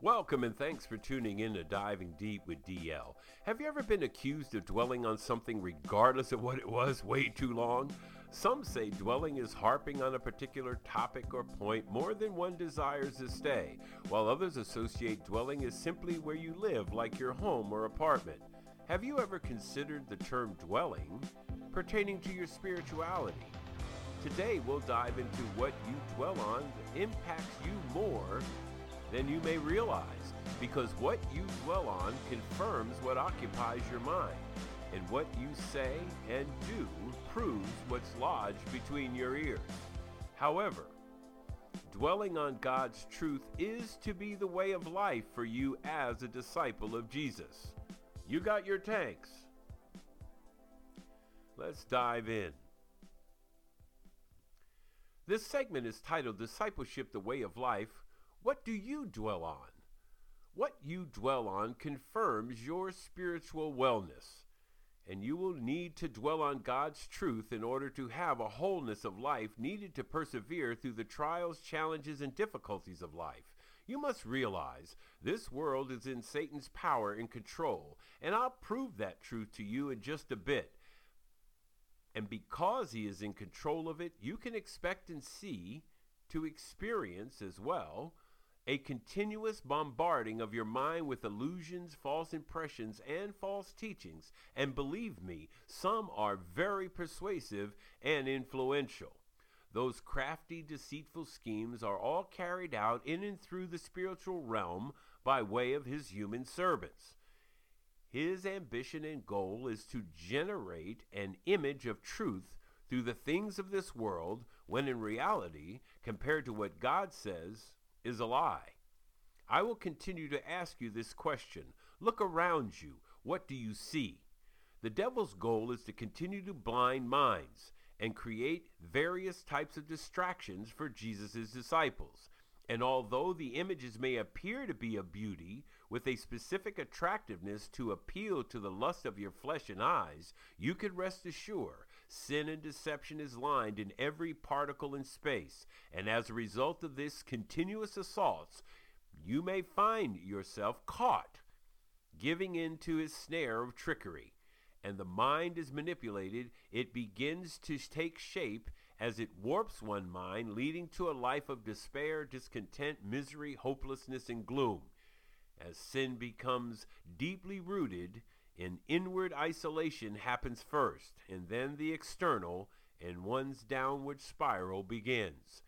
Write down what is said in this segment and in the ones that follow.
Welcome and thanks for tuning in to Diving Deep with DL. Have you ever been accused of dwelling on something regardless of what it was way too long? Some say dwelling is harping on a particular topic or point more than one desires to stay, while others associate dwelling as simply where you live, like your home or apartment. Have you ever considered the term dwelling pertaining to your spirituality? Today we'll dive into what you dwell on that impacts you more than you may realize, because what you dwell on confirms what occupies your mind, and what you say and do proves what's lodged between your ears. However, dwelling on God's truth is to be the way of life for you as a disciple of Jesus. You got your tanks. Let's dive in. This segment is titled Discipleship the Way of Life what do you dwell on? What you dwell on confirms your spiritual wellness, and you will need to dwell on God's truth in order to have a wholeness of life needed to persevere through the trials, challenges, and difficulties of life. You must realize this world is in Satan's power and control, and I'll prove that truth to you in just a bit. And because he is in control of it, you can expect and see, to experience as well, a continuous bombarding of your mind with illusions, false impressions, and false teachings. And believe me, some are very persuasive and influential. Those crafty, deceitful schemes are all carried out in and through the spiritual realm by way of his human servants. His ambition and goal is to generate an image of truth through the things of this world, when in reality, compared to what God says, is a lie. I will continue to ask you this question. Look around you. What do you see? The devil's goal is to continue to blind minds and create various types of distractions for Jesus' disciples. And although the images may appear to be of beauty, with a specific attractiveness to appeal to the lust of your flesh and eyes, you can rest assured sin and deception is lined in every particle in space. And as a result of this continuous assaults, you may find yourself caught giving in to his snare of trickery. And the mind is manipulated, it begins to take shape as it warps one mind, leading to a life of despair, discontent, misery, hopelessness, and gloom. As sin becomes deeply rooted, in inward isolation happens first, and then the external, and one's downward spiral begins.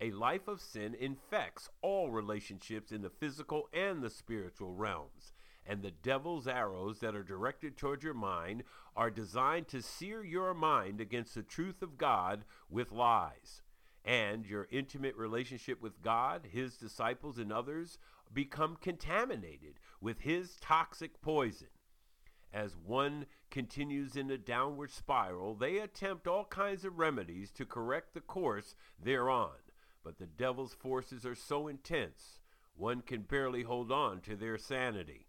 A life of sin infects all relationships in the physical and the spiritual realms. And the devil's arrows that are directed toward your mind are designed to sear your mind against the truth of God with lies. And your intimate relationship with God, his disciples, and others become contaminated with his toxic poison. As one continues in a downward spiral, they attempt all kinds of remedies to correct the course they're on. But the devil's forces are so intense, one can barely hold on to their sanity.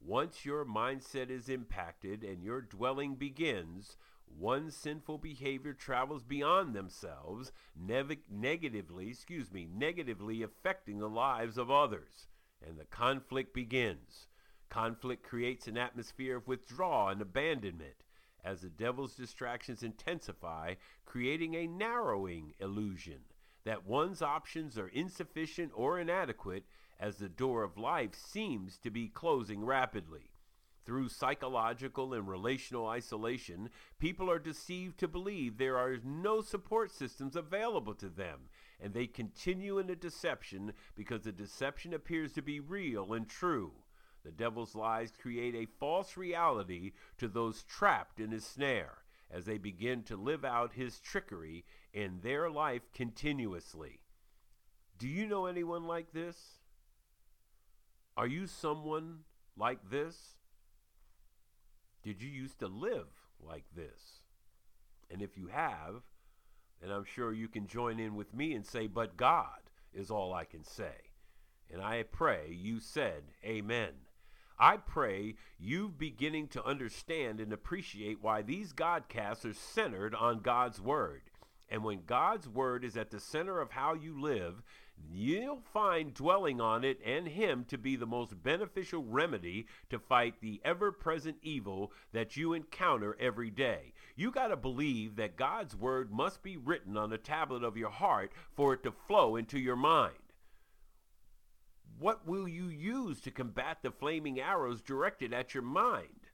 Once your mindset is impacted and your dwelling begins, one sinful behavior travels beyond themselves, nev- negatively, excuse me, negatively affecting the lives of others, and the conflict begins. Conflict creates an atmosphere of withdrawal and abandonment as the devil's distractions intensify, creating a narrowing illusion that one's options are insufficient or inadequate as the door of life seems to be closing rapidly. Through psychological and relational isolation, people are deceived to believe there are no support systems available to them, and they continue in the deception because the deception appears to be real and true. The devil's lies create a false reality to those trapped in his snare as they begin to live out his trickery in their life continuously. Do you know anyone like this? Are you someone like this? Did you used to live like this? And if you have, then I'm sure you can join in with me and say, But God is all I can say. And I pray you said, Amen. I pray you beginning to understand and appreciate why these Godcasts are centered on God's Word And when God's word is at the center of how you live, you'll find dwelling on it and Him to be the most beneficial remedy to fight the ever present evil that you encounter every day. You got to believe that God's word must be written on the tablet of your heart for it to flow into your mind. What will you use to combat the flaming arrows directed at your mind?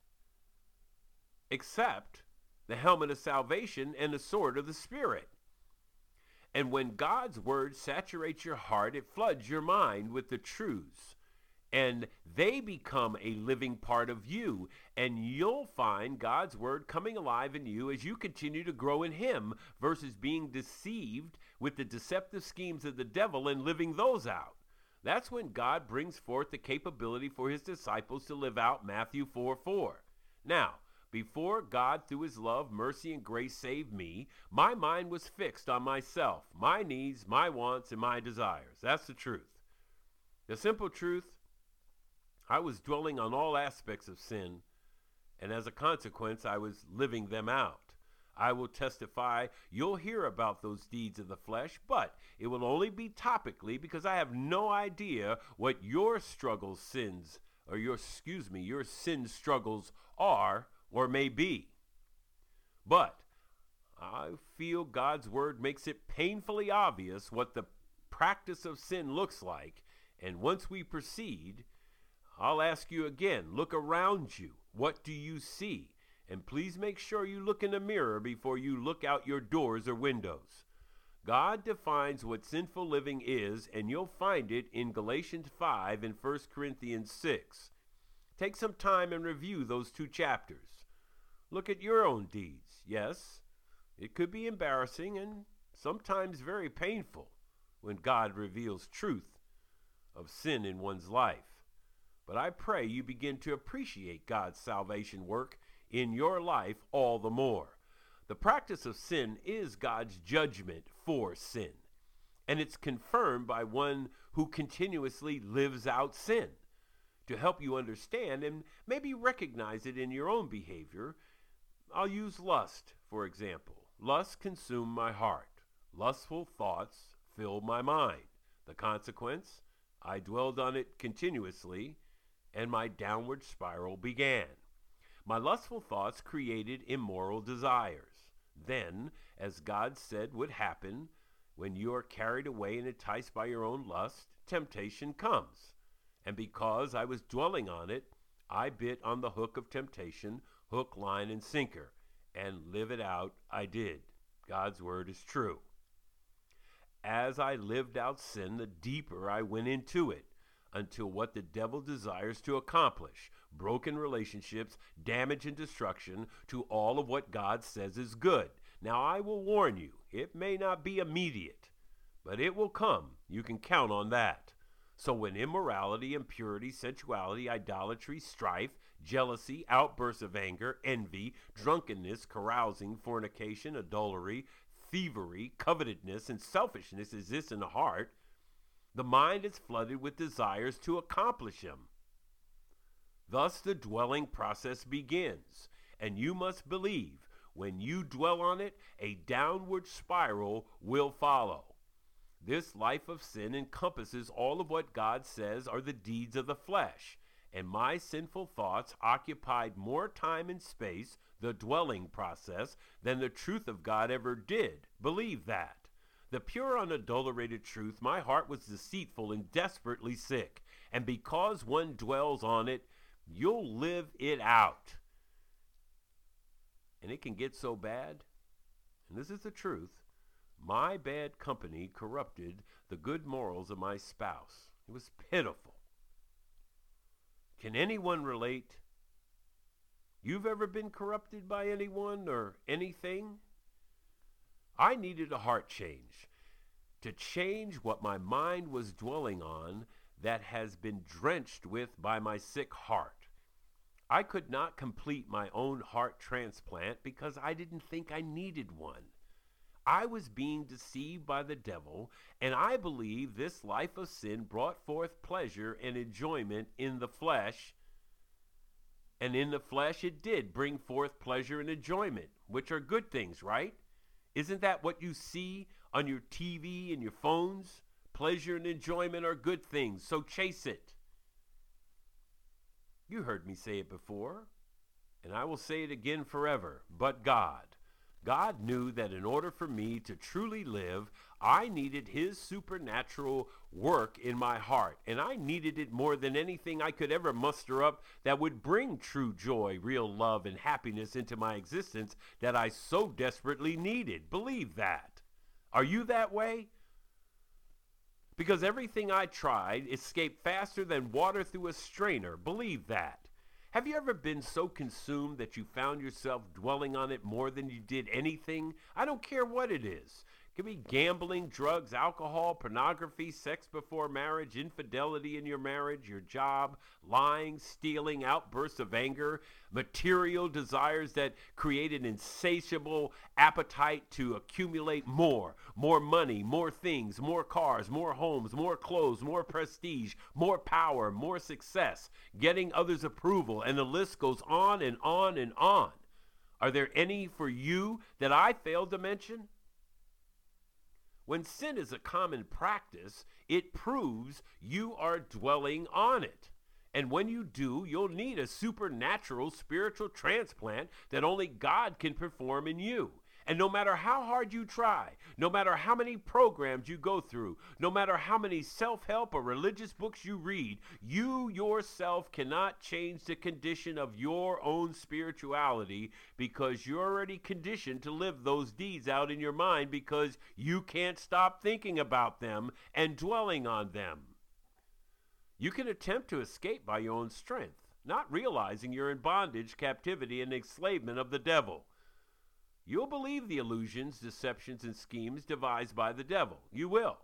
Except the helmet of salvation and the sword of the Spirit. And when God's word saturates your heart, it floods your mind with the truths. And they become a living part of you. And you'll find God's word coming alive in you as you continue to grow in Him versus being deceived with the deceptive schemes of the devil and living those out. That's when God brings forth the capability for His disciples to live out Matthew 4 4. Now, before God, through his love, mercy, and grace, saved me, my mind was fixed on myself, my needs, my wants, and my desires. That's the truth. The simple truth I was dwelling on all aspects of sin, and as a consequence, I was living them out. I will testify you'll hear about those deeds of the flesh, but it will only be topically because I have no idea what your struggles, sins, or your, excuse me, your sin struggles are or may be. But I feel God's word makes it painfully obvious what the practice of sin looks like. And once we proceed, I'll ask you again look around you. What do you see? And please make sure you look in the mirror before you look out your doors or windows. God defines what sinful living is, and you'll find it in Galatians 5 and 1 Corinthians 6. Take some time and review those two chapters. Look at your own deeds. Yes, it could be embarrassing and sometimes very painful when God reveals truth of sin in one's life. But I pray you begin to appreciate God's salvation work in your life all the more. The practice of sin is God's judgment for sin, and it's confirmed by one who continuously lives out sin. To help you understand and maybe recognize it in your own behavior, I'll use lust, for example. Lust consumed my heart. Lustful thoughts filled my mind. The consequence, I dwelled on it continuously, and my downward spiral began. My lustful thoughts created immoral desires. Then, as God said would happen, when you are carried away and enticed by your own lust, temptation comes. And because I was dwelling on it, I bit on the hook of temptation hook, line, and sinker. And live it out, I did. God's word is true. As I lived out sin, the deeper I went into it, until what the devil desires to accomplish broken relationships, damage, and destruction to all of what God says is good. Now, I will warn you, it may not be immediate, but it will come. You can count on that. So, when immorality, impurity, sensuality, idolatry, strife, jealousy, outbursts of anger, envy, drunkenness, carousing, fornication, adultery, thievery, covetousness, and selfishness exist in the heart, the mind is flooded with desires to accomplish them. Thus, the dwelling process begins, and you must believe when you dwell on it, a downward spiral will follow. This life of sin encompasses all of what God says are the deeds of the flesh and my sinful thoughts occupied more time and space, the dwelling process, than the truth of God ever did. Believe that. The pure, unadulterated truth, my heart was deceitful and desperately sick. And because one dwells on it, you'll live it out. And it can get so bad, and this is the truth, my bad company corrupted the good morals of my spouse. It was pitiful. Can anyone relate? You've ever been corrupted by anyone or anything? I needed a heart change to change what my mind was dwelling on that has been drenched with by my sick heart. I could not complete my own heart transplant because I didn't think I needed one. I was being deceived by the devil, and I believe this life of sin brought forth pleasure and enjoyment in the flesh. And in the flesh, it did bring forth pleasure and enjoyment, which are good things, right? Isn't that what you see on your TV and your phones? Pleasure and enjoyment are good things, so chase it. You heard me say it before, and I will say it again forever. But God. God knew that in order for me to truly live, I needed his supernatural work in my heart, and I needed it more than anything I could ever muster up that would bring true joy, real love, and happiness into my existence that I so desperately needed. Believe that. Are you that way? Because everything I tried escaped faster than water through a strainer. Believe that. Have you ever been so consumed that you found yourself dwelling on it more than you did anything? I don't care what it is. Could be gambling, drugs, alcohol, pornography, sex before marriage, infidelity in your marriage, your job, lying, stealing, outbursts of anger, material desires that create an insatiable appetite to accumulate more, more money, more things, more cars, more homes, more clothes, more prestige, more power, more success, getting others' approval, and the list goes on and on and on. Are there any for you that I failed to mention? When sin is a common practice, it proves you are dwelling on it. And when you do, you'll need a supernatural spiritual transplant that only God can perform in you. And no matter how hard you try, no matter how many programs you go through, no matter how many self help or religious books you read, you yourself cannot change the condition of your own spirituality because you're already conditioned to live those deeds out in your mind because you can't stop thinking about them and dwelling on them. You can attempt to escape by your own strength, not realizing you're in bondage, captivity, and enslavement of the devil. You'll believe the illusions, deceptions, and schemes devised by the devil. You will.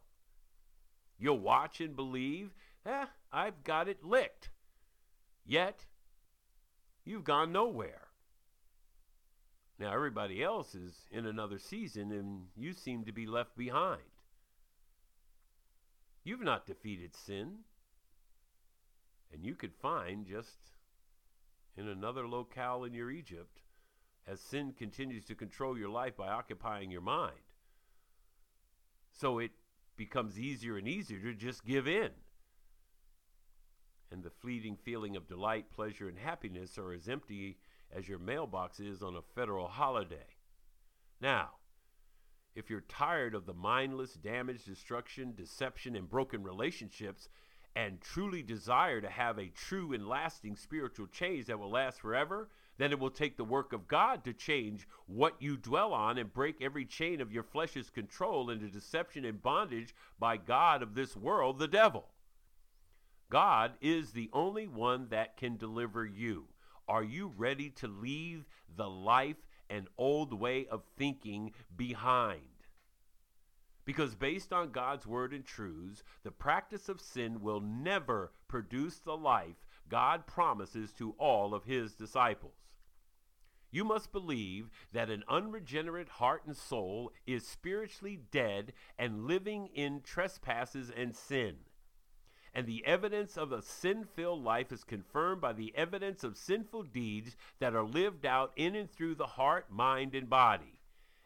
You'll watch and believe, eh, I've got it licked. Yet, you've gone nowhere. Now, everybody else is in another season, and you seem to be left behind. You've not defeated sin, and you could find just in another locale in your Egypt as sin continues to control your life by occupying your mind. So it becomes easier and easier to just give in. And the fleeting feeling of delight, pleasure, and happiness are as empty as your mailbox is on a federal holiday. Now, if you're tired of the mindless damage, destruction, deception, and broken relationships, and truly desire to have a true and lasting spiritual change that will last forever, then it will take the work of God to change what you dwell on and break every chain of your flesh's control into deception and bondage by God of this world, the devil. God is the only one that can deliver you. Are you ready to leave the life and old way of thinking behind? Because based on God's word and truths, the practice of sin will never produce the life God promises to all of his disciples. You must believe that an unregenerate heart and soul is spiritually dead and living in trespasses and sin. And the evidence of a sin filled life is confirmed by the evidence of sinful deeds that are lived out in and through the heart, mind, and body.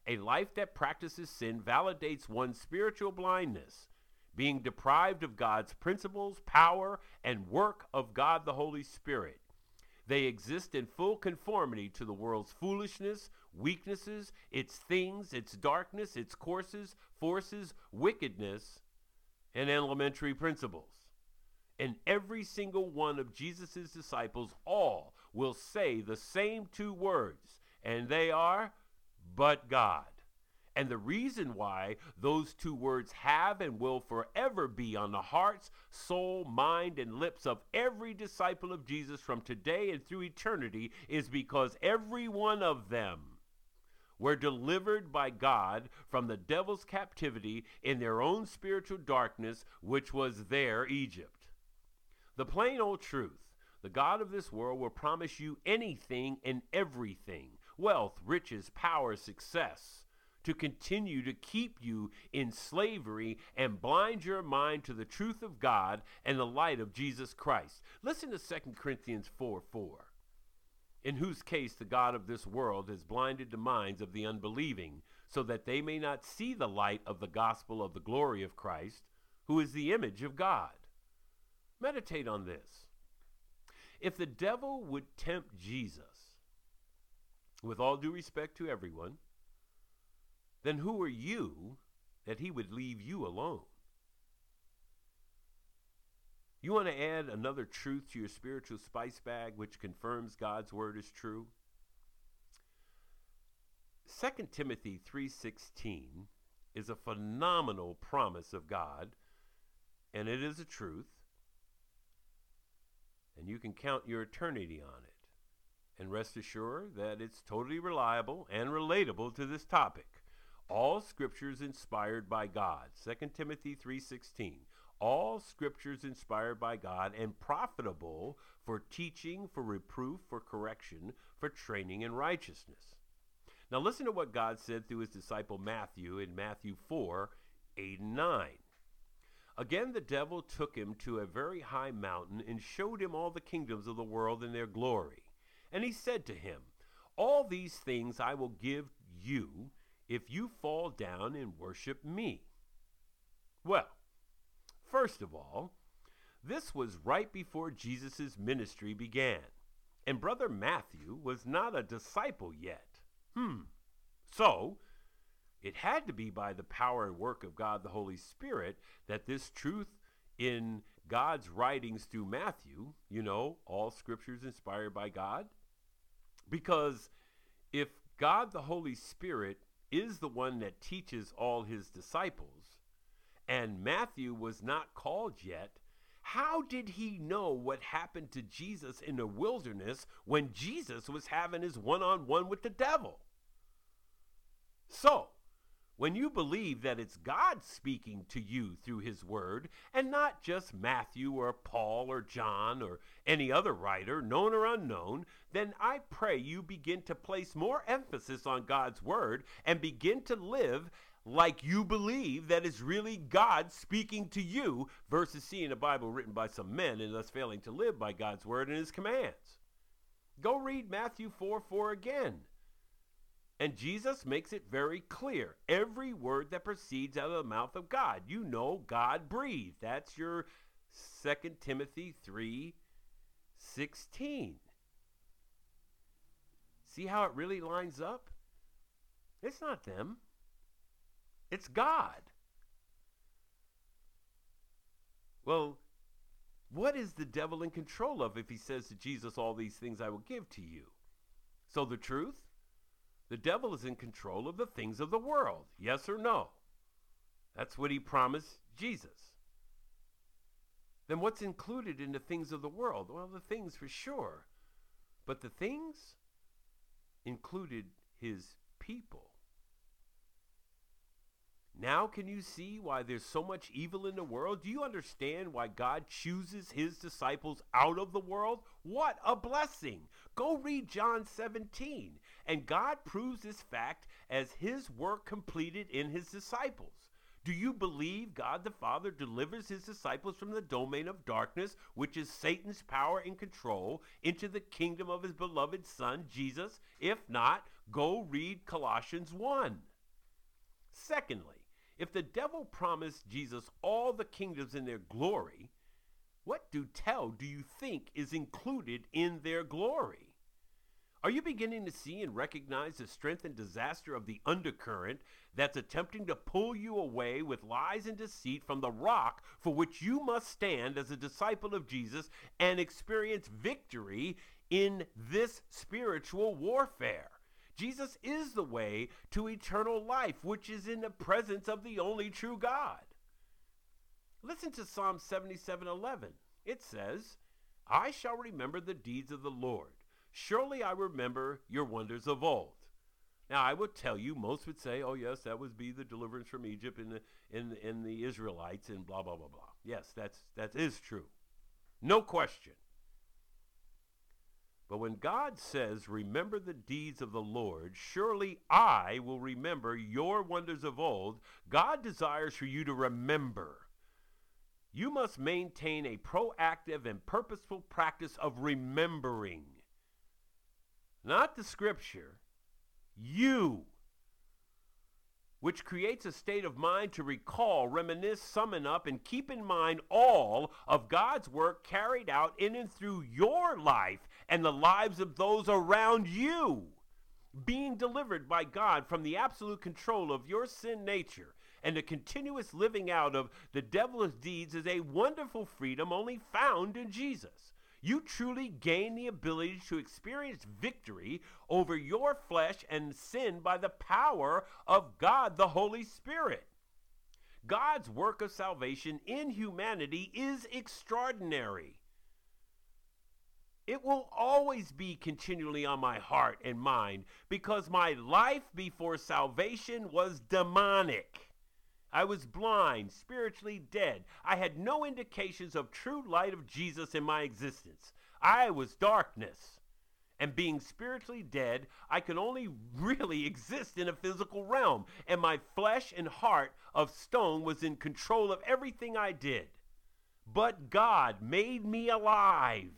A life that practices sin validates one's spiritual blindness, being deprived of God's principles, power, and work of God the Holy Spirit. They exist in full conformity to the world's foolishness, weaknesses, its things, its darkness, its courses, forces, wickedness, and elementary principles. And every single one of Jesus' disciples all will say the same two words, and they are, but God. And the reason why those two words have and will forever be on the hearts, soul, mind, and lips of every disciple of Jesus from today and through eternity is because every one of them were delivered by God from the devil's captivity in their own spiritual darkness, which was their Egypt. The plain old truth the God of this world will promise you anything and everything wealth, riches, power, success to continue to keep you in slavery and blind your mind to the truth of God and the light of Jesus Christ. Listen to 2 Corinthians 4 4. In whose case the God of this world has blinded the minds of the unbelieving, so that they may not see the light of the gospel of the glory of Christ, who is the image of God. Meditate on this. If the devil would tempt Jesus, with all due respect to everyone, then who are you that he would leave you alone? You want to add another truth to your spiritual spice bag which confirms God's word is true? 2 Timothy 3:16 is a phenomenal promise of God and it is a truth and you can count your eternity on it and rest assured that it's totally reliable and relatable to this topic all scriptures inspired by God 2 Timothy 3:16 all scriptures inspired by God and profitable for teaching for reproof for correction for training in righteousness now listen to what God said through his disciple Matthew in Matthew 4 8 and 9. Again, the devil took him to a very high mountain and showed him all the kingdoms of the world and their glory. And he said to him, All these things I will give you if you fall down and worship me. Well, first of all, this was right before Jesus' ministry began, and Brother Matthew was not a disciple yet. Hmm. So, it had to be by the power and work of God the Holy Spirit that this truth in God's writings through Matthew, you know, all scriptures inspired by God. Because if God the Holy Spirit is the one that teaches all his disciples, and Matthew was not called yet, how did he know what happened to Jesus in the wilderness when Jesus was having his one on one with the devil? So, when you believe that it's God speaking to you through his word, and not just Matthew or Paul or John or any other writer, known or unknown, then I pray you begin to place more emphasis on God's word and begin to live like you believe that it's really God speaking to you versus seeing a Bible written by some men and thus failing to live by God's word and his commands. Go read Matthew 4 4 again. And Jesus makes it very clear. Every word that proceeds out of the mouth of God, you know God breathed. That's your 2 Timothy 3 16. See how it really lines up? It's not them. It's God. Well, what is the devil in control of if he says to Jesus, All these things I will give to you? So the truth? The devil is in control of the things of the world. Yes or no? That's what he promised Jesus. Then what's included in the things of the world? Well, the things for sure. But the things included his people. Now, can you see why there's so much evil in the world? Do you understand why God chooses his disciples out of the world? What a blessing! Go read John 17. And God proves this fact as his work completed in his disciples. Do you believe God the Father delivers his disciples from the domain of darkness, which is Satan's power and control, into the kingdom of his beloved Son, Jesus? If not, go read Colossians 1. Secondly, if the devil promised Jesus all the kingdoms in their glory, what do tell do you think is included in their glory? Are you beginning to see and recognize the strength and disaster of the undercurrent that's attempting to pull you away with lies and deceit from the rock for which you must stand as a disciple of Jesus and experience victory in this spiritual warfare? Jesus is the way to eternal life, which is in the presence of the only true God. Listen to Psalm 77:11. It says, "I shall remember the deeds of the Lord. Surely I remember your wonders of old." Now I would tell you, most would say, "Oh yes, that would be the deliverance from Egypt and the in in the Israelites and blah blah blah blah." Yes, that's that is true, no question. But when God says, Remember the deeds of the Lord, surely I will remember your wonders of old, God desires for you to remember. You must maintain a proactive and purposeful practice of remembering. Not the scripture, you. which creates a state of mind to recall, reminisce, summon up, and keep in mind all of God's work carried out in and through your life and the lives of those around you. Being delivered by God from the absolute control of your sin nature and the continuous living out of the devil's deeds is a wonderful freedom only found in Jesus. You truly gain the ability to experience victory over your flesh and sin by the power of God the Holy Spirit. God's work of salvation in humanity is extraordinary. It will always be continually on my heart and mind because my life before salvation was demonic. I was blind, spiritually dead. I had no indications of true light of Jesus in my existence. I was darkness. And being spiritually dead, I could only really exist in a physical realm, and my flesh and heart of stone was in control of everything I did. But God made me alive,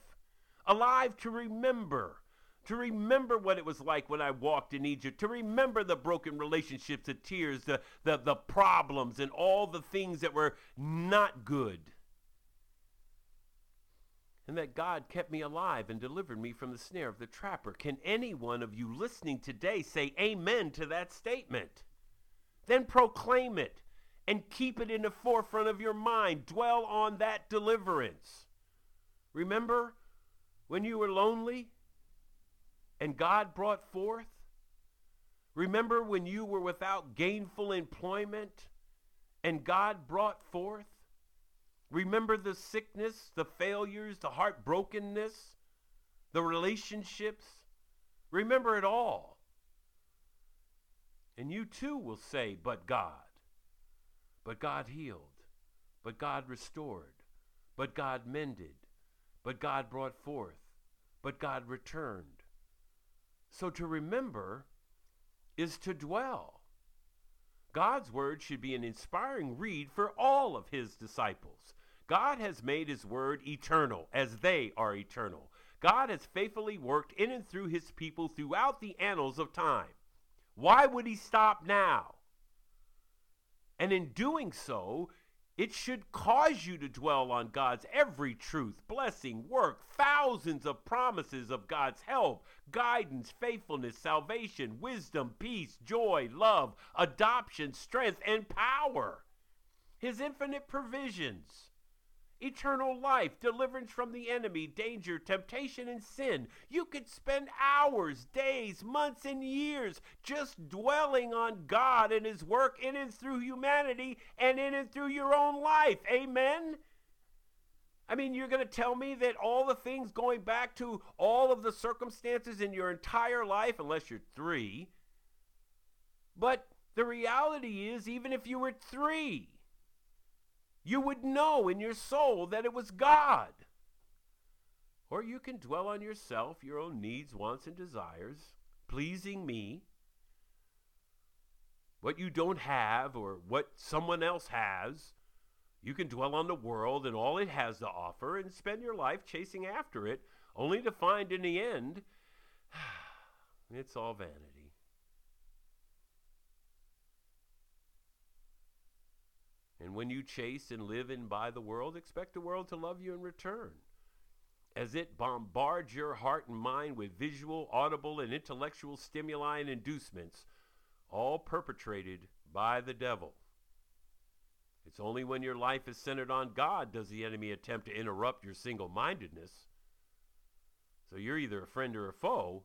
alive to remember to remember what it was like when I walked in Egypt, to remember the broken relationships, the tears, the, the, the problems, and all the things that were not good. And that God kept me alive and delivered me from the snare of the trapper. Can any one of you listening today say amen to that statement? Then proclaim it and keep it in the forefront of your mind. Dwell on that deliverance. Remember when you were lonely? And God brought forth? Remember when you were without gainful employment and God brought forth? Remember the sickness, the failures, the heartbrokenness, the relationships? Remember it all. And you too will say, but God. But God healed. But God restored. But God mended. But God brought forth. But God returned. So to remember is to dwell. God's word should be an inspiring read for all of his disciples. God has made his word eternal as they are eternal. God has faithfully worked in and through his people throughout the annals of time. Why would he stop now? And in doing so, it should cause you to dwell on God's every truth, blessing, work, thousands of promises of God's help, guidance, faithfulness, salvation, wisdom, peace, joy, love, adoption, strength, and power. His infinite provisions eternal life, deliverance from the enemy, danger, temptation, and sin. You could spend hours, days, months, and years just dwelling on God and His work in and through humanity and in and through your own life. Amen? I mean, you're going to tell me that all the things going back to all of the circumstances in your entire life, unless you're three, but the reality is, even if you were three, you would know in your soul that it was God. Or you can dwell on yourself, your own needs, wants, and desires, pleasing me, what you don't have or what someone else has. You can dwell on the world and all it has to offer and spend your life chasing after it, only to find in the end it's all vanity. And when you chase and live in by the world, expect the world to love you in return. As it bombards your heart and mind with visual, audible, and intellectual stimuli and inducements, all perpetrated by the devil. It's only when your life is centered on God does the enemy attempt to interrupt your single mindedness. So you're either a friend or a foe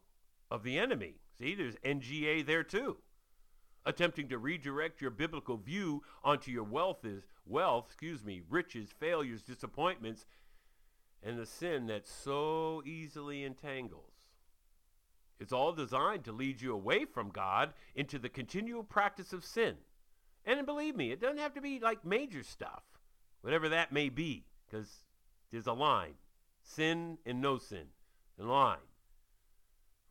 of the enemy. See, there's NGA there too attempting to redirect your biblical view onto your wealth is wealth, excuse me, riches, failures, disappointments, and the sin that so easily entangles. It's all designed to lead you away from God into the continual practice of sin. And believe me, it doesn't have to be like major stuff, whatever that may be, because there's a line sin and no sin, a line.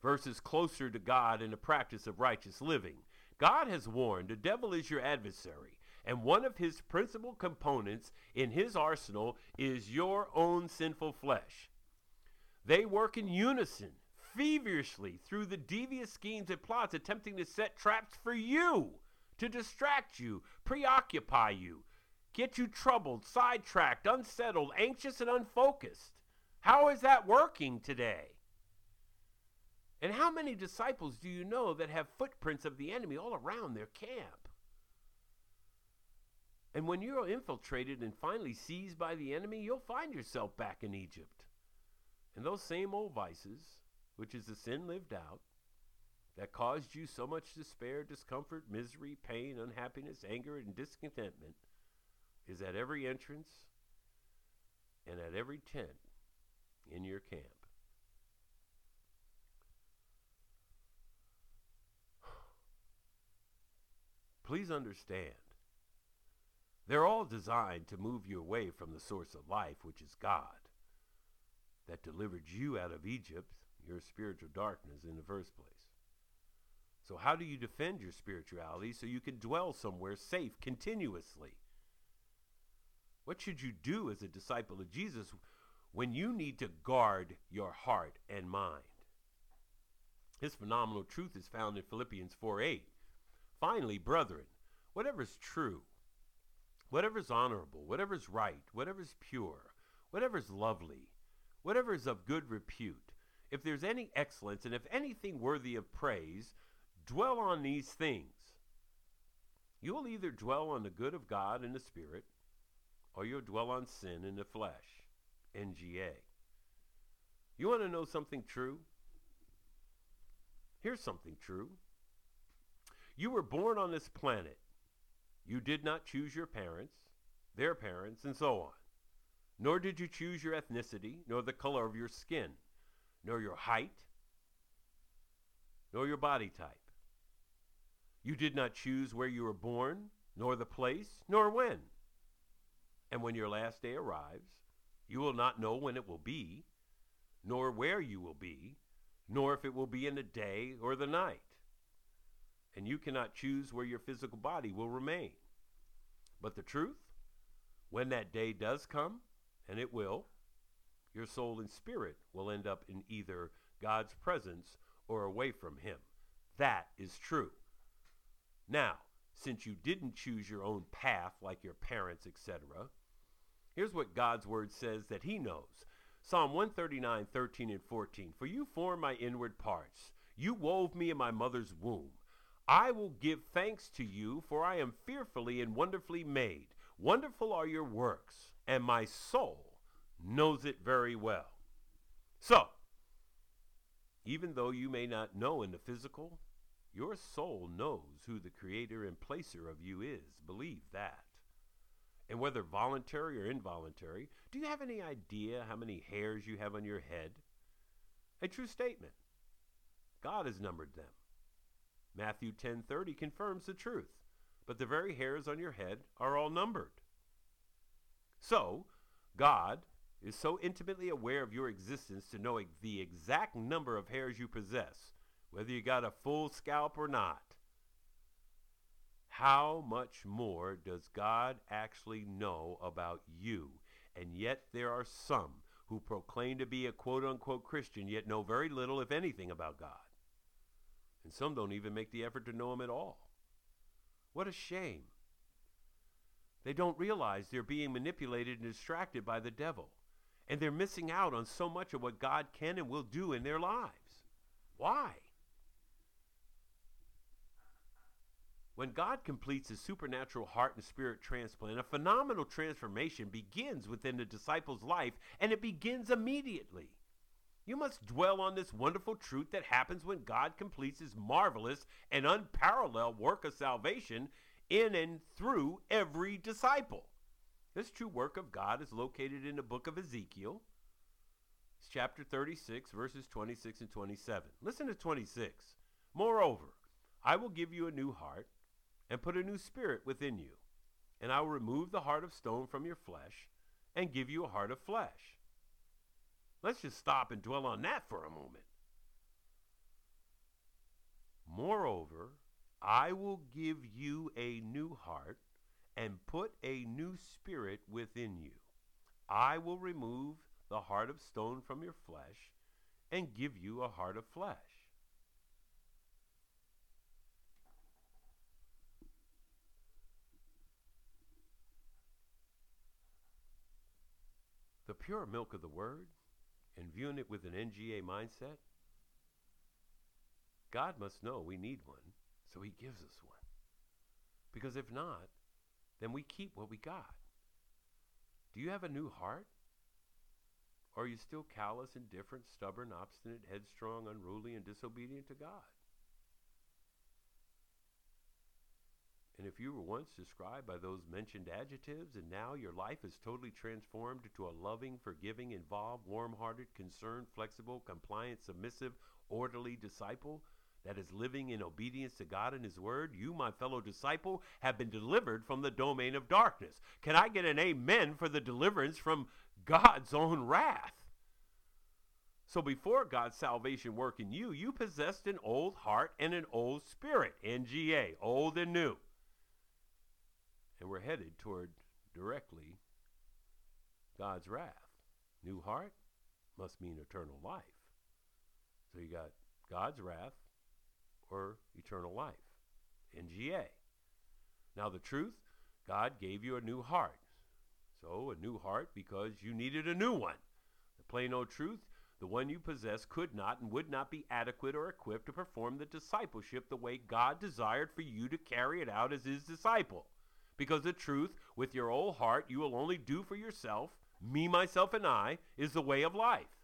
Versus closer to God in the practice of righteous living. God has warned the devil is your adversary, and one of his principal components in his arsenal is your own sinful flesh. They work in unison, feverishly, through the devious schemes and plots attempting to set traps for you to distract you, preoccupy you, get you troubled, sidetracked, unsettled, anxious, and unfocused. How is that working today? And how many disciples do you know that have footprints of the enemy all around their camp? And when you're infiltrated and finally seized by the enemy, you'll find yourself back in Egypt. And those same old vices, which is the sin lived out, that caused you so much despair, discomfort, misery, pain, unhappiness, anger, and discontentment, is at every entrance and at every tent in your camp. Please understand, they're all designed to move you away from the source of life, which is God, that delivered you out of Egypt, your spiritual darkness, in the first place. So, how do you defend your spirituality so you can dwell somewhere safe continuously? What should you do as a disciple of Jesus when you need to guard your heart and mind? This phenomenal truth is found in Philippians 4 8. Finally, brethren, whatever is true, whatever is honorable, whatever is right, whatever is pure, whatever is lovely, whatever is of good repute, if there's any excellence and if anything worthy of praise, dwell on these things. You will either dwell on the good of God in the Spirit, or you'll dwell on sin in the flesh. NGA. You want to know something true? Here's something true. You were born on this planet. You did not choose your parents, their parents, and so on. Nor did you choose your ethnicity, nor the color of your skin, nor your height, nor your body type. You did not choose where you were born, nor the place, nor when. And when your last day arrives, you will not know when it will be, nor where you will be, nor if it will be in the day or the night and you cannot choose where your physical body will remain. But the truth, when that day does come, and it will, your soul and spirit will end up in either God's presence or away from Him. That is true. Now, since you didn't choose your own path like your parents, etc., here's what God's word says that He knows. Psalm 139, 13, and 14. For you formed my inward parts. You wove me in my mother's womb. I will give thanks to you, for I am fearfully and wonderfully made. Wonderful are your works, and my soul knows it very well. So, even though you may not know in the physical, your soul knows who the creator and placer of you is. Believe that. And whether voluntary or involuntary, do you have any idea how many hairs you have on your head? A true statement. God has numbered them. Matthew 10:30 confirms the truth. But the very hairs on your head are all numbered. So, God is so intimately aware of your existence to know the exact number of hairs you possess, whether you got a full scalp or not. How much more does God actually know about you? And yet there are some who proclaim to be a quote unquote Christian, yet know very little, if anything, about God. And some don't even make the effort to know him at all. What a shame. They don't realize they're being manipulated and distracted by the devil. And they're missing out on so much of what God can and will do in their lives. Why? When God completes his supernatural heart and spirit transplant, a phenomenal transformation begins within the disciple's life, and it begins immediately. You must dwell on this wonderful truth that happens when God completes his marvelous and unparalleled work of salvation in and through every disciple. This true work of God is located in the book of Ezekiel, chapter 36, verses 26 and 27. Listen to 26. Moreover, I will give you a new heart and put a new spirit within you, and I will remove the heart of stone from your flesh and give you a heart of flesh. Let's just stop and dwell on that for a moment. Moreover, I will give you a new heart and put a new spirit within you. I will remove the heart of stone from your flesh and give you a heart of flesh. The pure milk of the word and viewing it with an NGA mindset, God must know we need one, so He gives us one. Because if not, then we keep what we got. Do you have a new heart? Or are you still callous, indifferent, stubborn, obstinate, headstrong, unruly, and disobedient to God? And if you were once described by those mentioned adjectives, and now your life is totally transformed into a loving, forgiving, involved, warm hearted, concerned, flexible, compliant, submissive, orderly disciple that is living in obedience to God and His Word, you, my fellow disciple, have been delivered from the domain of darkness. Can I get an amen for the deliverance from God's own wrath? So before God's salvation work in you, you possessed an old heart and an old spirit, NGA, old and new and we're headed toward directly God's wrath. New heart must mean eternal life. So you got God's wrath or eternal life. NGA. Now the truth, God gave you a new heart. So a new heart because you needed a new one. The plain old truth, the one you possess could not and would not be adequate or equipped to perform the discipleship the way God desired for you to carry it out as his disciple. Because the truth, with your whole heart, you will only do for yourself, me, myself, and I, is the way of life.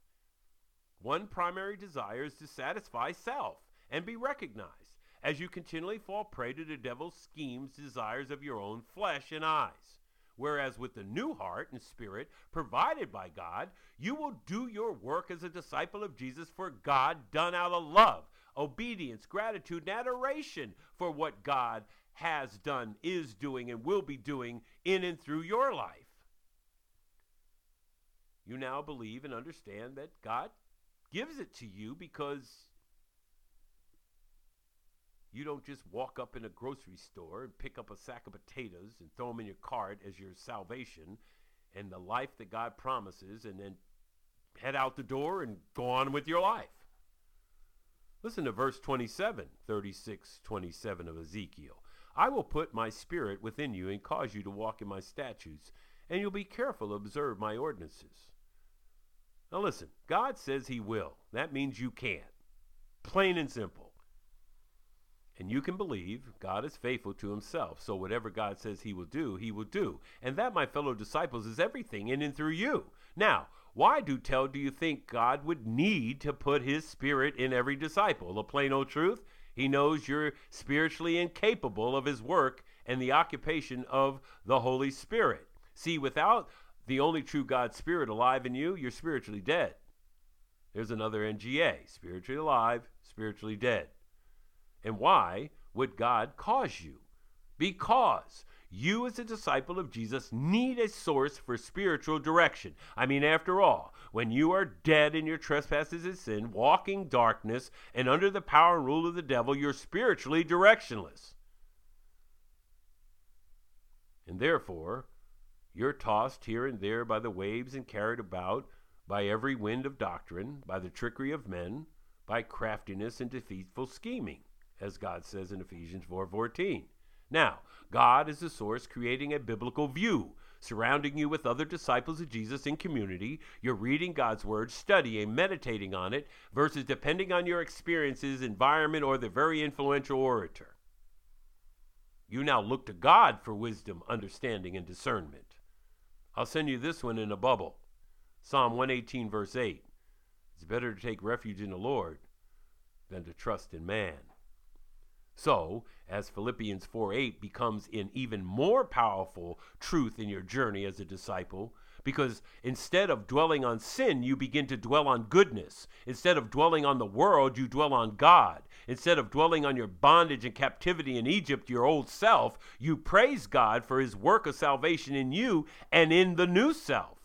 One primary desire is to satisfy self and be recognized as you continually fall prey to the devil's schemes, desires of your own flesh and eyes. Whereas with the new heart and spirit provided by God, you will do your work as a disciple of Jesus for God done out of love, obedience, gratitude, and adoration for what God has done, is doing, and will be doing in and through your life. You now believe and understand that God gives it to you because you don't just walk up in a grocery store and pick up a sack of potatoes and throw them in your cart as your salvation and the life that God promises and then head out the door and go on with your life. Listen to verse 27, 36, 27 of Ezekiel. I will put my spirit within you and cause you to walk in my statutes, and you'll be careful to observe my ordinances. Now listen, God says he will. That means you can. Plain and simple. And you can believe God is faithful to himself. So whatever God says he will do, he will do. And that, my fellow disciples, is everything in and through you. Now, why do tell do you think God would need to put his spirit in every disciple? The plain old truth? He knows you're spiritually incapable of his work and the occupation of the Holy Spirit. See, without the only true God Spirit alive in you, you're spiritually dead. There's another NGA spiritually alive, spiritually dead. And why would God cause you? Because you, as a disciple of Jesus, need a source for spiritual direction. I mean, after all, when you are dead in your trespasses and sin, walking darkness, and under the power and rule of the devil, you're spiritually directionless. And therefore, you're tossed here and there by the waves and carried about by every wind of doctrine, by the trickery of men, by craftiness and deceitful scheming, as God says in Ephesians 4:14. Now, God is the source creating a biblical view, surrounding you with other disciples of Jesus in community. You're reading God's word, studying, meditating on it, versus depending on your experiences, environment, or the very influential orator. You now look to God for wisdom, understanding, and discernment. I'll send you this one in a bubble Psalm 118, verse 8. It's better to take refuge in the Lord than to trust in man. So, as Philippians 4 8 becomes an even more powerful truth in your journey as a disciple, because instead of dwelling on sin, you begin to dwell on goodness. Instead of dwelling on the world, you dwell on God. Instead of dwelling on your bondage and captivity in Egypt, your old self, you praise God for his work of salvation in you and in the new self.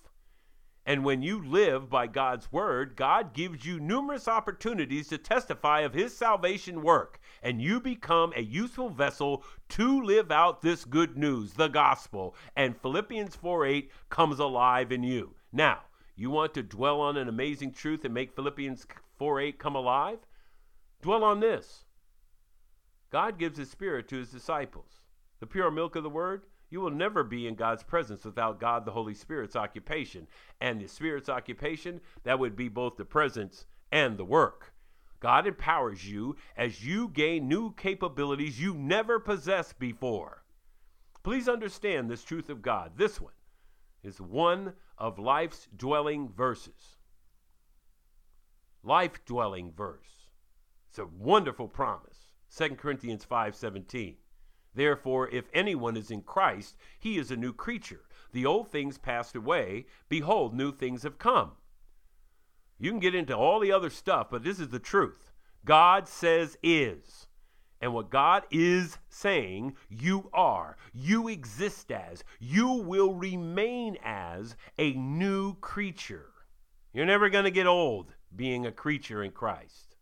And when you live by God's word, God gives you numerous opportunities to testify of his salvation work, and you become a useful vessel to live out this good news, the gospel. And Philippians 4:8 comes alive in you. Now, you want to dwell on an amazing truth and make Philippians 4:8 come alive? Dwell on this. God gives his spirit to his disciples. The pure milk of the word, You will never be in God's presence without God the Holy Spirit's occupation. And the Spirit's occupation, that would be both the presence and the work. God empowers you as you gain new capabilities you never possessed before. Please understand this truth of God. This one is one of life's dwelling verses. Life dwelling verse. It's a wonderful promise. 2 Corinthians 5:17. Therefore, if anyone is in Christ, he is a new creature. The old things passed away, behold, new things have come. You can get into all the other stuff, but this is the truth. God says is. And what God is saying, you are, you exist as, you will remain as a new creature. You're never going to get old being a creature in Christ.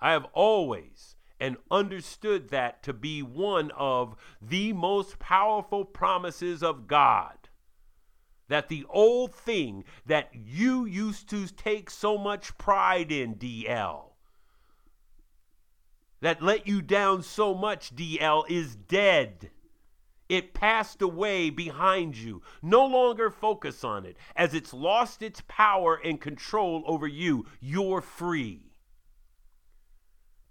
I have always and understood that to be one of the most powerful promises of God. That the old thing that you used to take so much pride in, DL, that let you down so much, DL, is dead. It passed away behind you. No longer focus on it. As it's lost its power and control over you, you're free.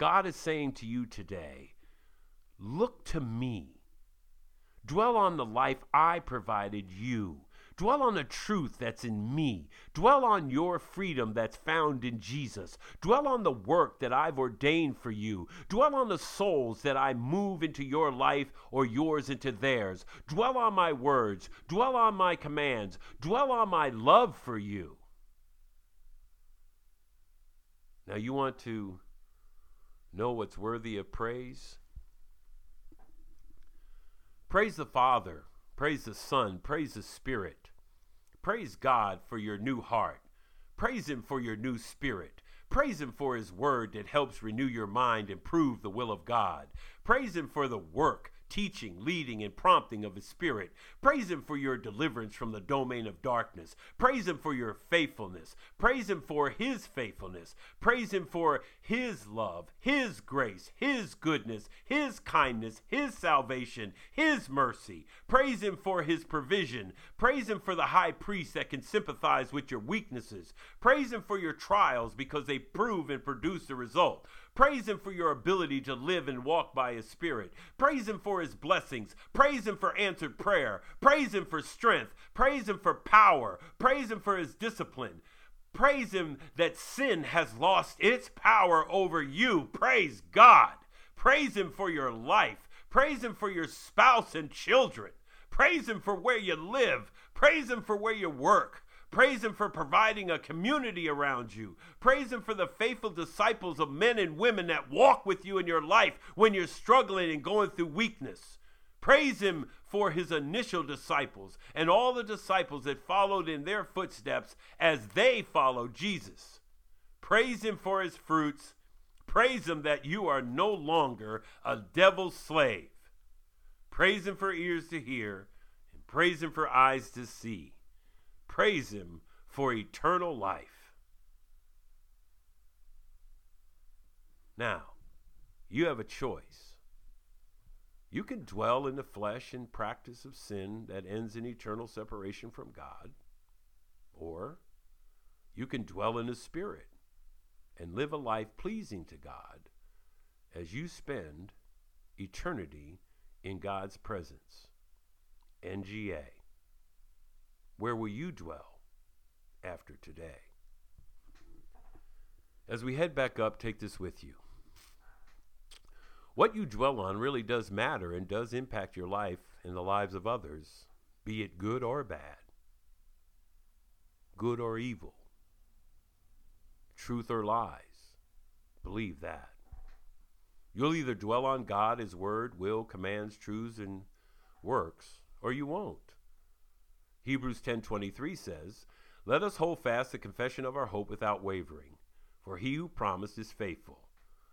God is saying to you today look to me. Dwell on the life I provided you. Dwell on the truth that's in me. Dwell on your freedom that's found in Jesus. Dwell on the work that I've ordained for you. Dwell on the souls that I move into your life or yours into theirs. Dwell on my words. Dwell on my commands. Dwell on my love for you. Now, you want to know what's worthy of praise? Praise the Father. Praise the Son. Praise the Spirit. Praise God for your new heart. Praise Him for your new spirit. Praise Him for His word that helps renew your mind and prove the will of God. Praise Him for the work teaching, leading, and prompting of His Spirit. Praise Him for your deliverance from the domain of darkness. Praise Him for your faithfulness. Praise Him for His faithfulness. Praise Him for His love, His grace, His goodness, His kindness, His salvation, His mercy. Praise Him for His provision. Praise Him for the high priest that can sympathize with your weaknesses. Praise Him for your trials because they prove and produce the result. Praise Him for your ability to live and walk by His Spirit. Praise Him for His blessings. Praise Him for answered prayer. Praise Him for strength. Praise Him for power. Praise Him for His discipline. Praise Him that sin has lost its power over you. Praise God. Praise Him for your life. Praise Him for your spouse and children. Praise Him for where you live. Praise Him for where you work. Praise Him for providing a community around you. Praise Him for the faithful disciples of men and women that walk with you in your life when you're struggling and going through weakness. Praise Him for His initial disciples and all the disciples that followed in their footsteps as they followed Jesus. Praise Him for His fruits. Praise Him that you are no longer a devil's slave. Praise Him for ears to hear and praise Him for eyes to see praise him for eternal life. Now, you have a choice. You can dwell in the flesh and practice of sin that ends in eternal separation from God, or you can dwell in the Spirit and live a life pleasing to God as you spend eternity in God's presence. NGA. Where will you dwell after today? As we head back up, take this with you. What you dwell on really does matter and does impact your life and the lives of others, be it good or bad, good or evil, truth or lies. Believe that. You'll either dwell on God, His Word, will, commands, truths, and works, or you won't. Hebrews 10:23 says, "Let us hold fast the confession of our hope without wavering, for he who promised is faithful."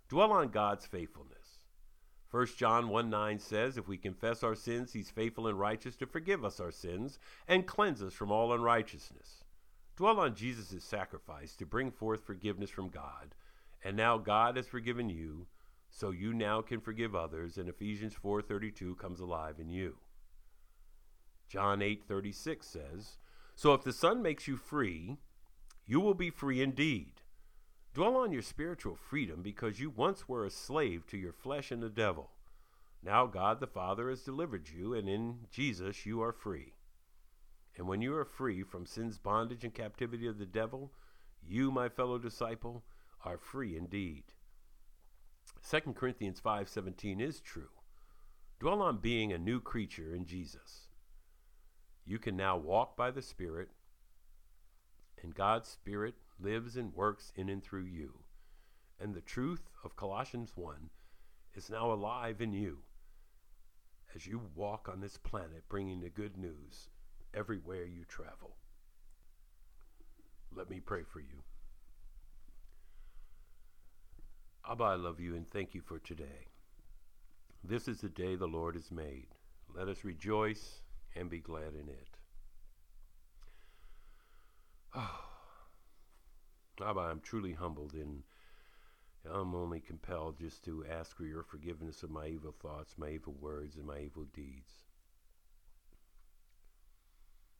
Dwell on God's faithfulness. 1 John 1 9 says, If we confess our sins, he's faithful and righteous to forgive us our sins and cleanse us from all unrighteousness. Dwell on Jesus' sacrifice to bring forth forgiveness from God. And now God has forgiven you, so you now can forgive others, and Ephesians 4:32 comes alive in you. John 8:36 says, "So if the Son makes you free, you will be free indeed. Dwell on your spiritual freedom because you once were a slave to your flesh and the devil. Now God the Father has delivered you, and in Jesus you are free. And when you are free from sin's bondage and captivity of the devil, you, my fellow disciple, are free indeed. 2 Corinthians 5:17 is true. Dwell on being a new creature in Jesus. You can now walk by the Spirit, and God's Spirit lives and works in and through you. And the truth of Colossians 1 is now alive in you as you walk on this planet bringing the good news everywhere you travel. Let me pray for you. Abba, I love you and thank you for today. This is the day the Lord has made. Let us rejoice and be glad in it. Oh, Abba, I'm truly humbled and I'm only compelled just to ask for your forgiveness of my evil thoughts, my evil words, and my evil deeds.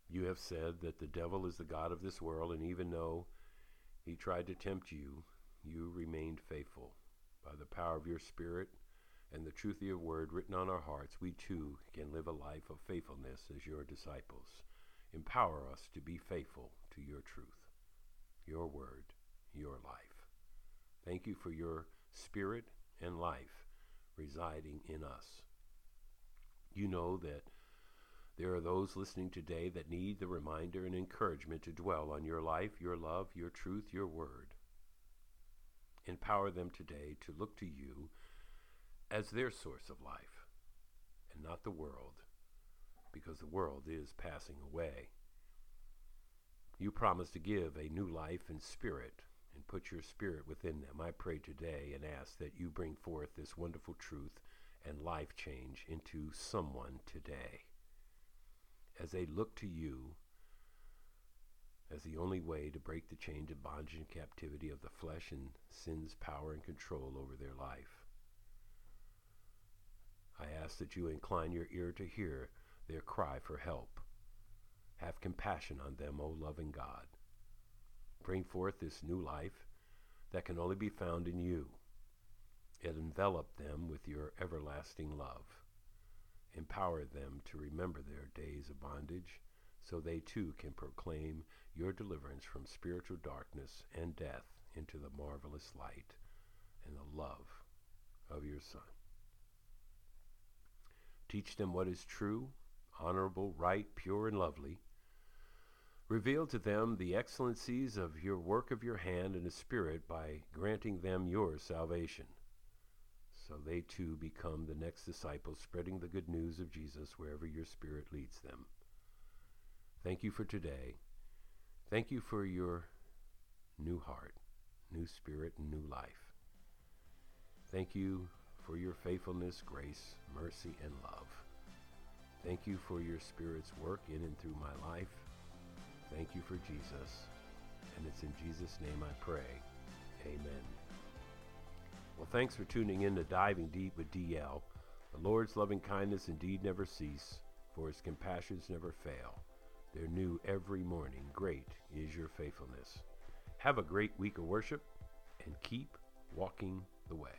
You have said that the devil is the God of this world, and even though he tried to tempt you, you remained faithful. By the power of your Spirit and the truth of your word written on our hearts, we too can live a life of faithfulness as your disciples. Empower us to be faithful to your truth, your word, your life. Thank you for your spirit and life residing in us. You know that there are those listening today that need the reminder and encouragement to dwell on your life, your love, your truth, your word. Empower them today to look to you as their source of life and not the world, because the world is passing away. You promise to give a new life and spirit and put your spirit within them. I pray today and ask that you bring forth this wonderful truth and life change into someone today as they look to you as the only way to break the chains of bondage and captivity of the flesh and sin's power and control over their life. I ask that you incline your ear to hear their cry for help. Have compassion on them, O loving God. Bring forth this new life that can only be found in you, and envelop them with your everlasting love. Empower them to remember their days of bondage so they too can proclaim your deliverance from spiritual darkness and death into the marvelous light and the love of your Son. Teach them what is true, honorable, right, pure, and lovely. Reveal to them the excellencies of your work of your hand and Spirit by granting them your salvation so they too become the next disciples, spreading the good news of Jesus wherever your Spirit leads them. Thank you for today. Thank you for your new heart, new spirit, and new life. Thank you for your faithfulness, grace, mercy, and love. Thank you for your Spirit's work in and through my life. Thank you for Jesus. And it's in Jesus' name I pray. Amen. Well, thanks for tuning in to Diving Deep with DL. The Lord's loving kindness indeed never cease, for his compassions never fail. They're new every morning. Great is your faithfulness. Have a great week of worship and keep walking the way.